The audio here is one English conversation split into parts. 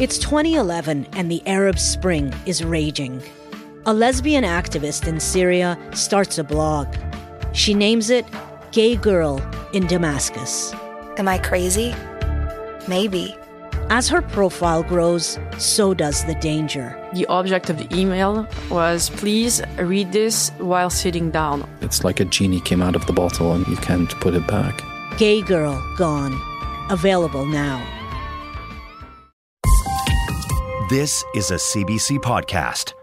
It's 2011 and the Arab Spring is raging. A lesbian activist in Syria starts a blog. She names it Gay Girl in Damascus. Am I crazy? Maybe. As her profile grows, so does the danger. The object of the email was please read this while sitting down. It's like a genie came out of the bottle and you can't put it back. Gay Girl Gone. Available now. This is a CBC podcast.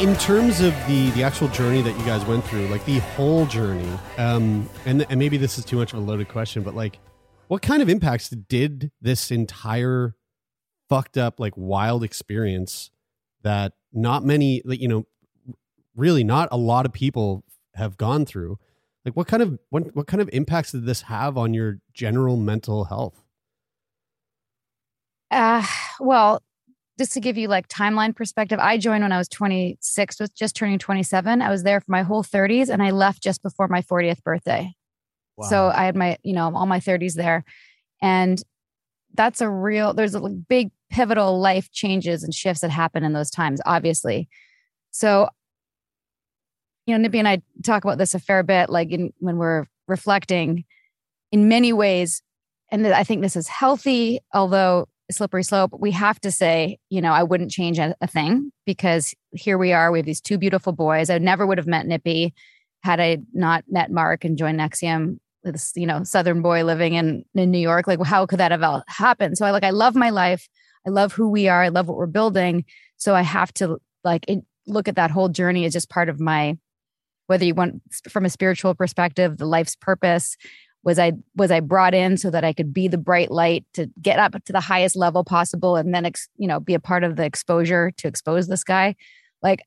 In terms of the the actual journey that you guys went through, like the whole journey, um, and and maybe this is too much of a loaded question, but like, what kind of impacts did this entire fucked up, like wild experience that not many, like you know, really not a lot of people have gone through? Like, what kind of what what kind of impacts did this have on your general mental health? Uh, well, just to give you like timeline perspective, I joined when I was 26, was just turning 27. I was there for my whole 30s and I left just before my 40th birthday. Wow. So I had my, you know, all my 30s there. And that's a real, there's a big pivotal life changes and shifts that happen in those times, obviously. So, you know, Nippy and I talk about this a fair bit, like in, when we're reflecting in many ways. And I think this is healthy, although slippery slope, we have to say, you know, I wouldn't change a, a, thing because here we are. We have these two beautiful boys. I never would have met Nippy had I not met Mark and joined NXIVM. This, you know, Southern boy living in in New York. Like, how could that have happened? So I like, I love my life. I love who we are. I love what we're building. So I have to like it, look at that whole journey as just part of my, whether you want from a spiritual perspective, the life's purpose, was i was i brought in so that i could be the bright light to get up to the highest level possible and then ex, you know be a part of the exposure to expose this guy? Like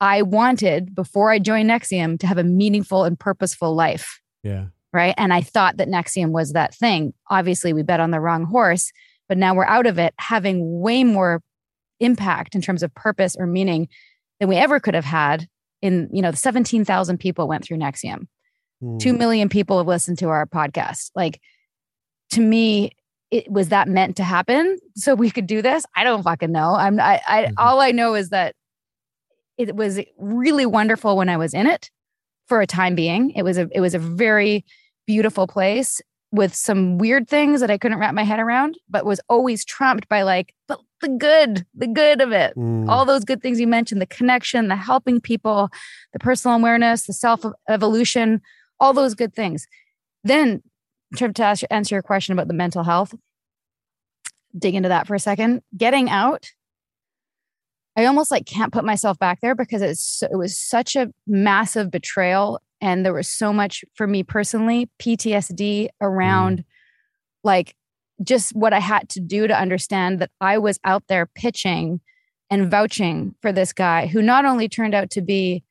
i wanted before i joined NXIVM to have a meaningful and purposeful life. Yeah. Right? And i thought that NXIVM was that thing. Obviously we bet on the wrong horse but now we're out of it having way more impact in terms of purpose or meaning than we ever could have had in you know the 17,000 people went through NXIVM Mm. 2 million people have listened to our podcast. Like to me, it was that meant to happen so we could do this. I don't fucking know. I'm I, I mm-hmm. all I know is that it was really wonderful when I was in it for a time being. It was a it was a very beautiful place with some weird things that I couldn't wrap my head around, but was always trumped by like, but the good, the good of it. Mm. All those good things you mentioned, the connection, the helping people, the personal awareness, the self evolution, all those good things. Then, to answer your question about the mental health, dig into that for a second. Getting out, I almost like can't put myself back there because it's it was such a massive betrayal, and there was so much for me personally PTSD around mm. like just what I had to do to understand that I was out there pitching and vouching for this guy who not only turned out to be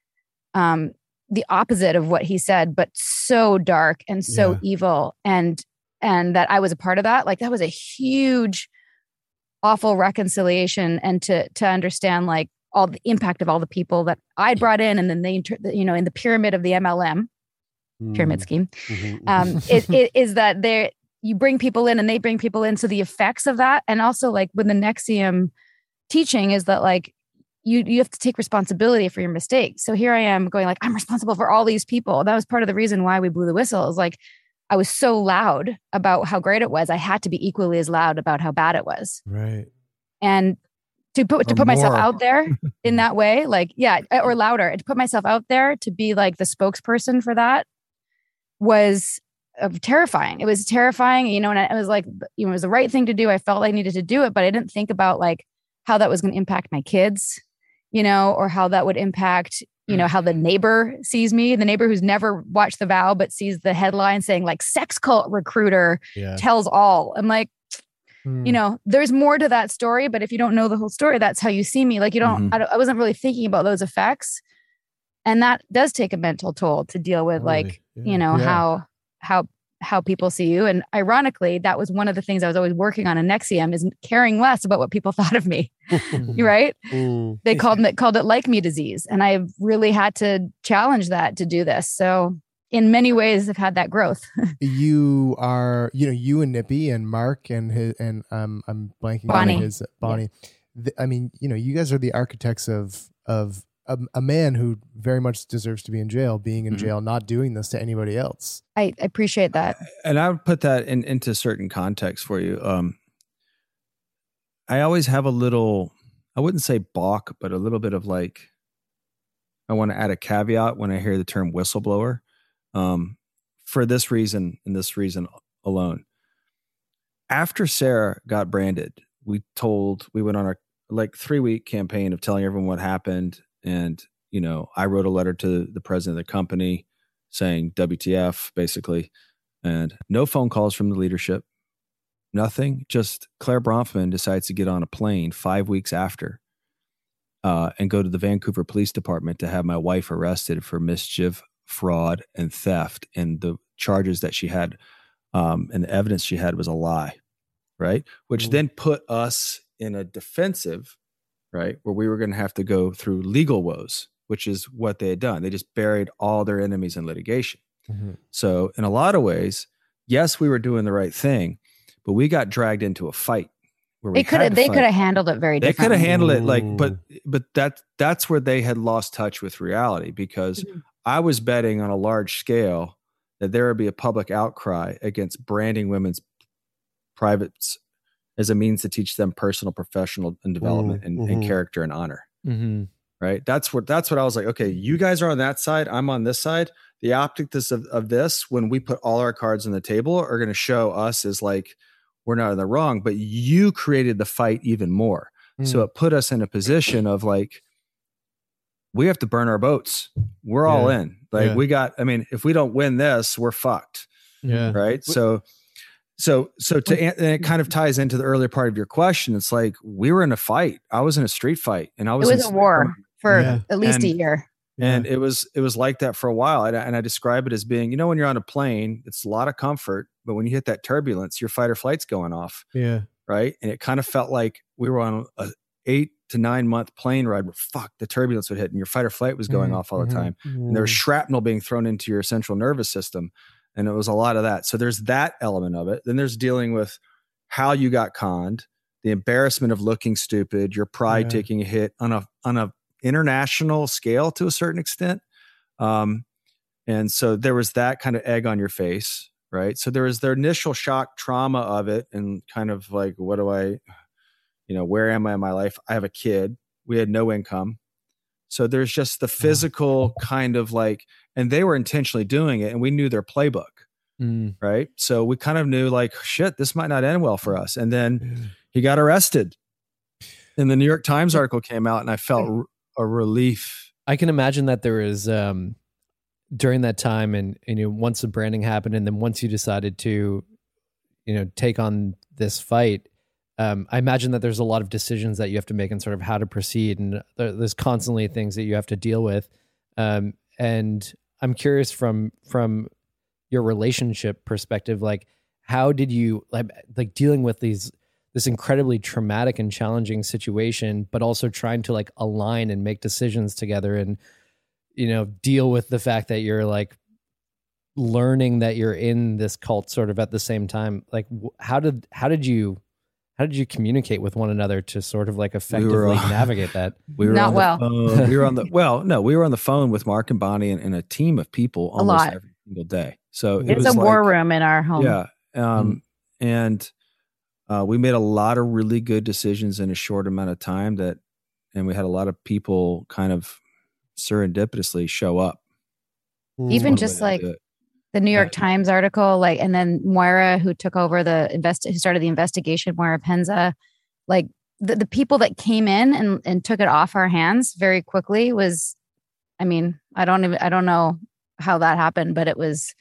um, the opposite of what he said, but so dark and so yeah. evil. And and that I was a part of that. Like that was a huge, awful reconciliation, and to to understand like all the impact of all the people that I brought in, and then they, you know, in the pyramid of the MLM pyramid mm. scheme, mm-hmm. um, it, it is that there you bring people in and they bring people in. So the effects of that, and also like with the NXIVM teaching, is that like you you have to take responsibility for your mistakes. So here I am going like I'm responsible for all these people. That was part of the reason why we blew the whistle. Is like I was so loud about how great it was. I had to be equally as loud about how bad it was. Right. And to put or to put more. myself out there in that way, like yeah, or louder, to put myself out there to be like the spokesperson for that was uh, terrifying. It was terrifying, you know, and it was like you know, it was the right thing to do. I felt I needed to do it, but I didn't think about like how that was going to impact my kids you know, or how that would impact, you know, how the neighbor sees me, the neighbor who's never watched The Vow but sees the headline saying like sex cult recruiter yeah. tells all. I'm like, you know, there's more to that story, but if you don't know the whole story, that's how you see me. Like you don't, Mhm. I, don't- I wasn't really thinking about those effects. And that does take a mental toll to deal with like, Totally. you know, Yeah. how, how, how people see you. And ironically, that was one of the things I was always working on in NXIVM is caring less about what people thought of me. Right. Mm. They called it, called it like me disease. And I really had to challenge that to do this. So in many ways, I've had that growth. you are you know you and Nippy and Mark and his and um I'm blanking Bonnie. on his Bonnie. Th- I mean, you know, you guys are the architects of of a, a man who very much deserves to be in jail, being in Mhm. jail, not doing this to anybody else. I I appreciate that. and I would put that in, into certain context for you. Um, I always have a little, I wouldn't say balk, but a little bit of like, I want to add a caveat when I hear the term whistleblower. Um, for this reason and this reason alone. After Sarah got branded, we told, we went on our like three week campaign of telling everyone what happened. And, you know, I wrote a letter to the president of the company saying WTF, basically and no phone calls from the leadership. Nothing. Just clare bronfman decides to get on a plane five weeks after uh, and go to the vancouver police department to have my wife arrested for mischief fraud and theft. And the charges that she had um, and the evidence she had was a lie right? Which Mm. then put us in a defensive right where we were going to have to go through legal woes which is what they had done. They just buried all their enemies in litigation. So, in a lot of ways, yes, we were doing the right thing, but we got dragged into a fight where we They could have they could have handled it very They could have handled it like, but but that that's where they had lost touch with reality because Mhm. I was betting on a large scale that there would be a public outcry against branding women's privates as a means to teach them personal, professional, and development and, and mhm. character and honor. Mm-hmm. right? That's what that's what i was like okay you guys are on that side i'm on this side. The optics of, of this when we put all our cards on the table are going to show us as like we're not in the wrong but you created the fight even more. So it put us in a position of like we have to burn our boats. We're all in. Like Yeah. we got i mean if we don't win this we're fucked. Yeah. right? So so so to and it kind of ties into the earlier part of your question it's like we were in a fight i was in a street fight and i was It was was in a war for Yeah. at least a year. and it was it was like that for a while and I, and I describe it as being you know when you're on a plane it's a lot of comfort but when you hit that turbulence your fight or flight's going off Yeah. right and it kind of felt like we were on a eight to nine month plane ride where fuck the turbulence would hit and your fight or flight was going Mhm, off all the mhm. time and there was shrapnel being thrown into your central nervous system and it was a lot of that. So there's that element of it. Then there's dealing with how you got conned the embarrassment of looking stupid your pride Yeah. taking a hit on a on a international scale to a certain extent. Um and so there was that kind of egg on your face right? So there was the initial shock trauma of it and kind of like what do i you know where am i in my life? I have a kid. We had no income so there's just the physical kind of like and they were intentionally doing it and we knew their playbook Mm. right? So we kind of knew like shit this might not end well for us. And then he got arrested. And the new york times article came out and i felt a relief. I can imagine that there is um, during that time, and, and you know, once the branding happened, and then once you decided to, you know, take on this fight. Um, I imagine that there's a lot of decisions that you have to make and sort of how to proceed, and there, there's constantly things that you have to deal with. Um, and I'm curious from from your relationship perspective, like how did you like like dealing with these this incredibly traumatic and challenging situation, but also trying to like align and make decisions together and you know deal with the fact that you're like learning that you're in this cult sort of at the same time. Like how did how did you how did you communicate with one another to sort of like effectively uh, navigate that? we were Not on the well. phone- we were on the well no we were on the phone with mark and bonnie and, and a team of people A almost lot. every single day so it It's was a war room in our home. Yeah. Um, And uh, we made a lot of really good decisions in a short amount of time that, and we had a lot of people kind of serendipitously show up. Even just like it. The New York Yeah. Times article, like, and then Moira, who took over the invest, who started the investigation, Moira Penza, like the, the people that came in and, and took it off our hands very quickly was, I mean, I don't even, I don't know how that happened, but it was,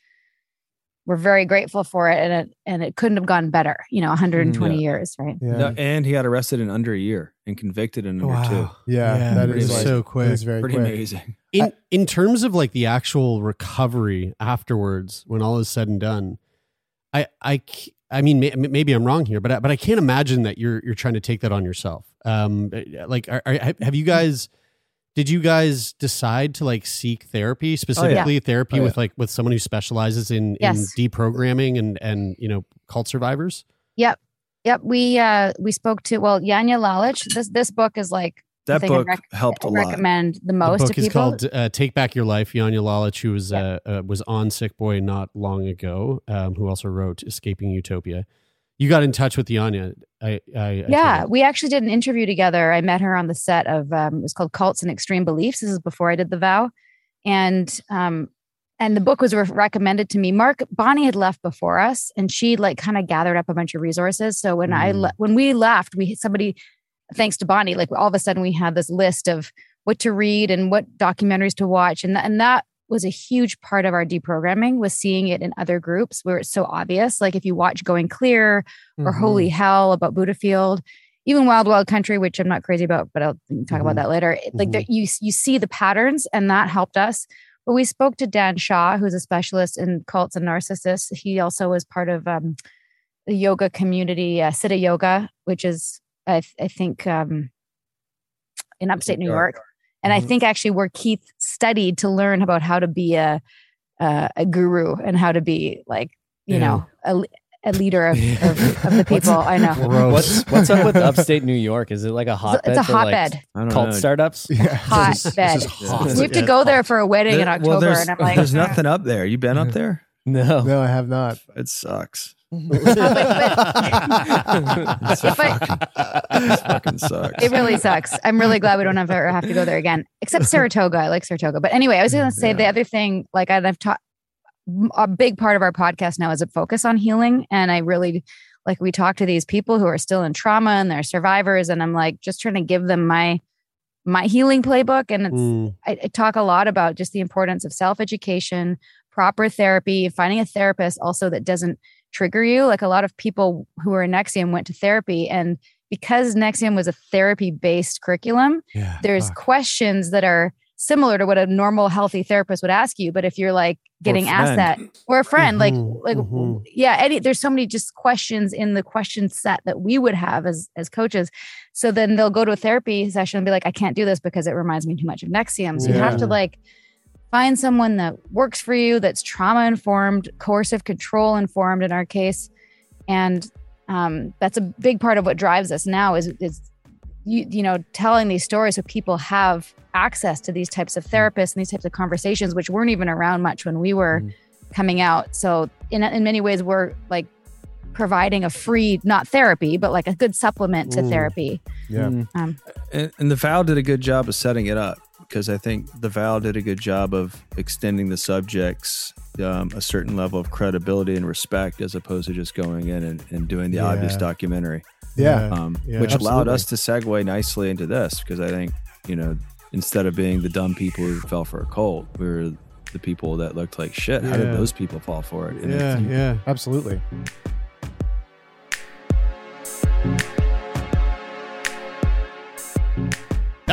we're very grateful for it, and it and it couldn't have gone better. You know, 120 Yeah. years, right? Yeah. No, and he got arrested in under a year and convicted in under two. Yeah, that Pretty is amazing. so quick. is very Pretty quick. amazing. in in terms of like the actual recovery afterwards when all is said and done i i i mean may, maybe i'm wrong here but I, but i can't imagine that you're you're trying to take that on yourself um like are, are, have you guys did you guys decide to like seek therapy specifically therapy Oh, yeah. with like with someone who specializes in Yes. in deprogramming and and you know cult survivors Yep, yep. We uh we spoke to well Janja Lalich. This this book is like That thing book rec- helped a I lot. recommend the most. the most book to is people. called uh, "Take Back Your Life." Janja Lalich, who was uh, uh, was on Sickboy not long ago, um, who also wrote "Escaping Utopia." You got in touch with Janja. I, I, I yeah, it. we actually did an interview together. I met her on the set of um, it was called Cults and Extreme Beliefs. This is before I did the vow, and um, and the book was re- recommended to me. Mark Bonnie had left before us, and she like kind of gathered up a bunch of resources. So when I Mm. le- when we left, we somebody thanks to Bonnie, like all of a sudden we had this list of what to read and what documentaries to watch, and th- and that was a huge part of our deprogramming was seeing it in other groups where it's so obvious. Like if you watch Going Clear or Mhm. Holy Hell about Buddha Field, even Wild Wild Country, which I'm not crazy about, but I'll talk Mhm. about that later. Like there, you you see the patterns, and that helped us. But we spoke to Dan Shaw, who's a specialist in cults and narcissists. He also was part of um, the yoga community, uh, Siddha Yoga, which is I, th- I think um, in upstate New York, and I Mhm. think actually where Keith studied to learn about how to be a a, a guru and how to be like you Yeah. know a, a leader of, of, of the What's- people. I know. Gross. What's what's up with upstate New York? Is it like a hotbed? it's a for, like, hotbed. I don't cult know. startups. Yeah. Hotbed. This is hot. We have to go there for a wedding in October, well, there's, and I'm like, there's nothing up there. You been up there? No. No, I have not. It sucks. If I- It fucking sucks. It really sucks. I'm really glad we don't ever have to go there again, except Saratoga. I like Saratoga. But anyway, I was going to say the other thing, like I've taught a big part of our podcast now is a focus on healing. And I really like we talk to these people who are still in trauma and they're survivors. And I'm like just trying to give them my my healing playbook. And it's Mm, I, I talk a lot about just the importance of self education, proper therapy, finding a therapist also that doesn't trigger you. Like a lot of people who were in NXIVM went to therapy, and because NXIVM was a therapy based curriculum, yeah, there's fuck. questions that are similar to what a normal healthy therapist would ask you. But if you're like getting asked that, or a friend, like Mhm, like mhm. yeah, Eddie, there's so many just questions in the question set that we would have as as coaches. So then they'll go to a therapy session and be like, I can't do this because it reminds me too much of NXIVM. So you have to like find someone that works for you, that's trauma informed, coercive control informed in our case. And um, that's a big part of what drives us now is is you, you know telling these stories so people have access to these types of therapists and these types of conversations which weren't even around much when we were coming out so in, in many ways we're like providing a free not therapy but like a good supplement to Mm. therapy Yeah. Mm. um, and, and the Vow did a good job of setting it up because I think the Vow did a good job of extending the subjects um, a certain level of credibility and respect as opposed to just going in and, and doing the obvious documentary, Yeah. um, Yeah, which allowed us to segue nicely into this because I think, you know, instead of being the dumb people who fell for a cult, we were the people that looked like shit. How did those people fall for it? And yeah, yeah. Absolutely.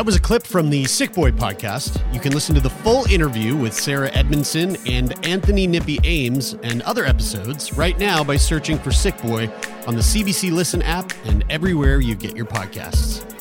That was a clip from the Sickboy podcast. You can listen to the full interview with Sarah Edmondson and Anthony Nippy Ames and other episodes right now by searching for Sickboy on the CBC Listen app and everywhere you get your podcasts.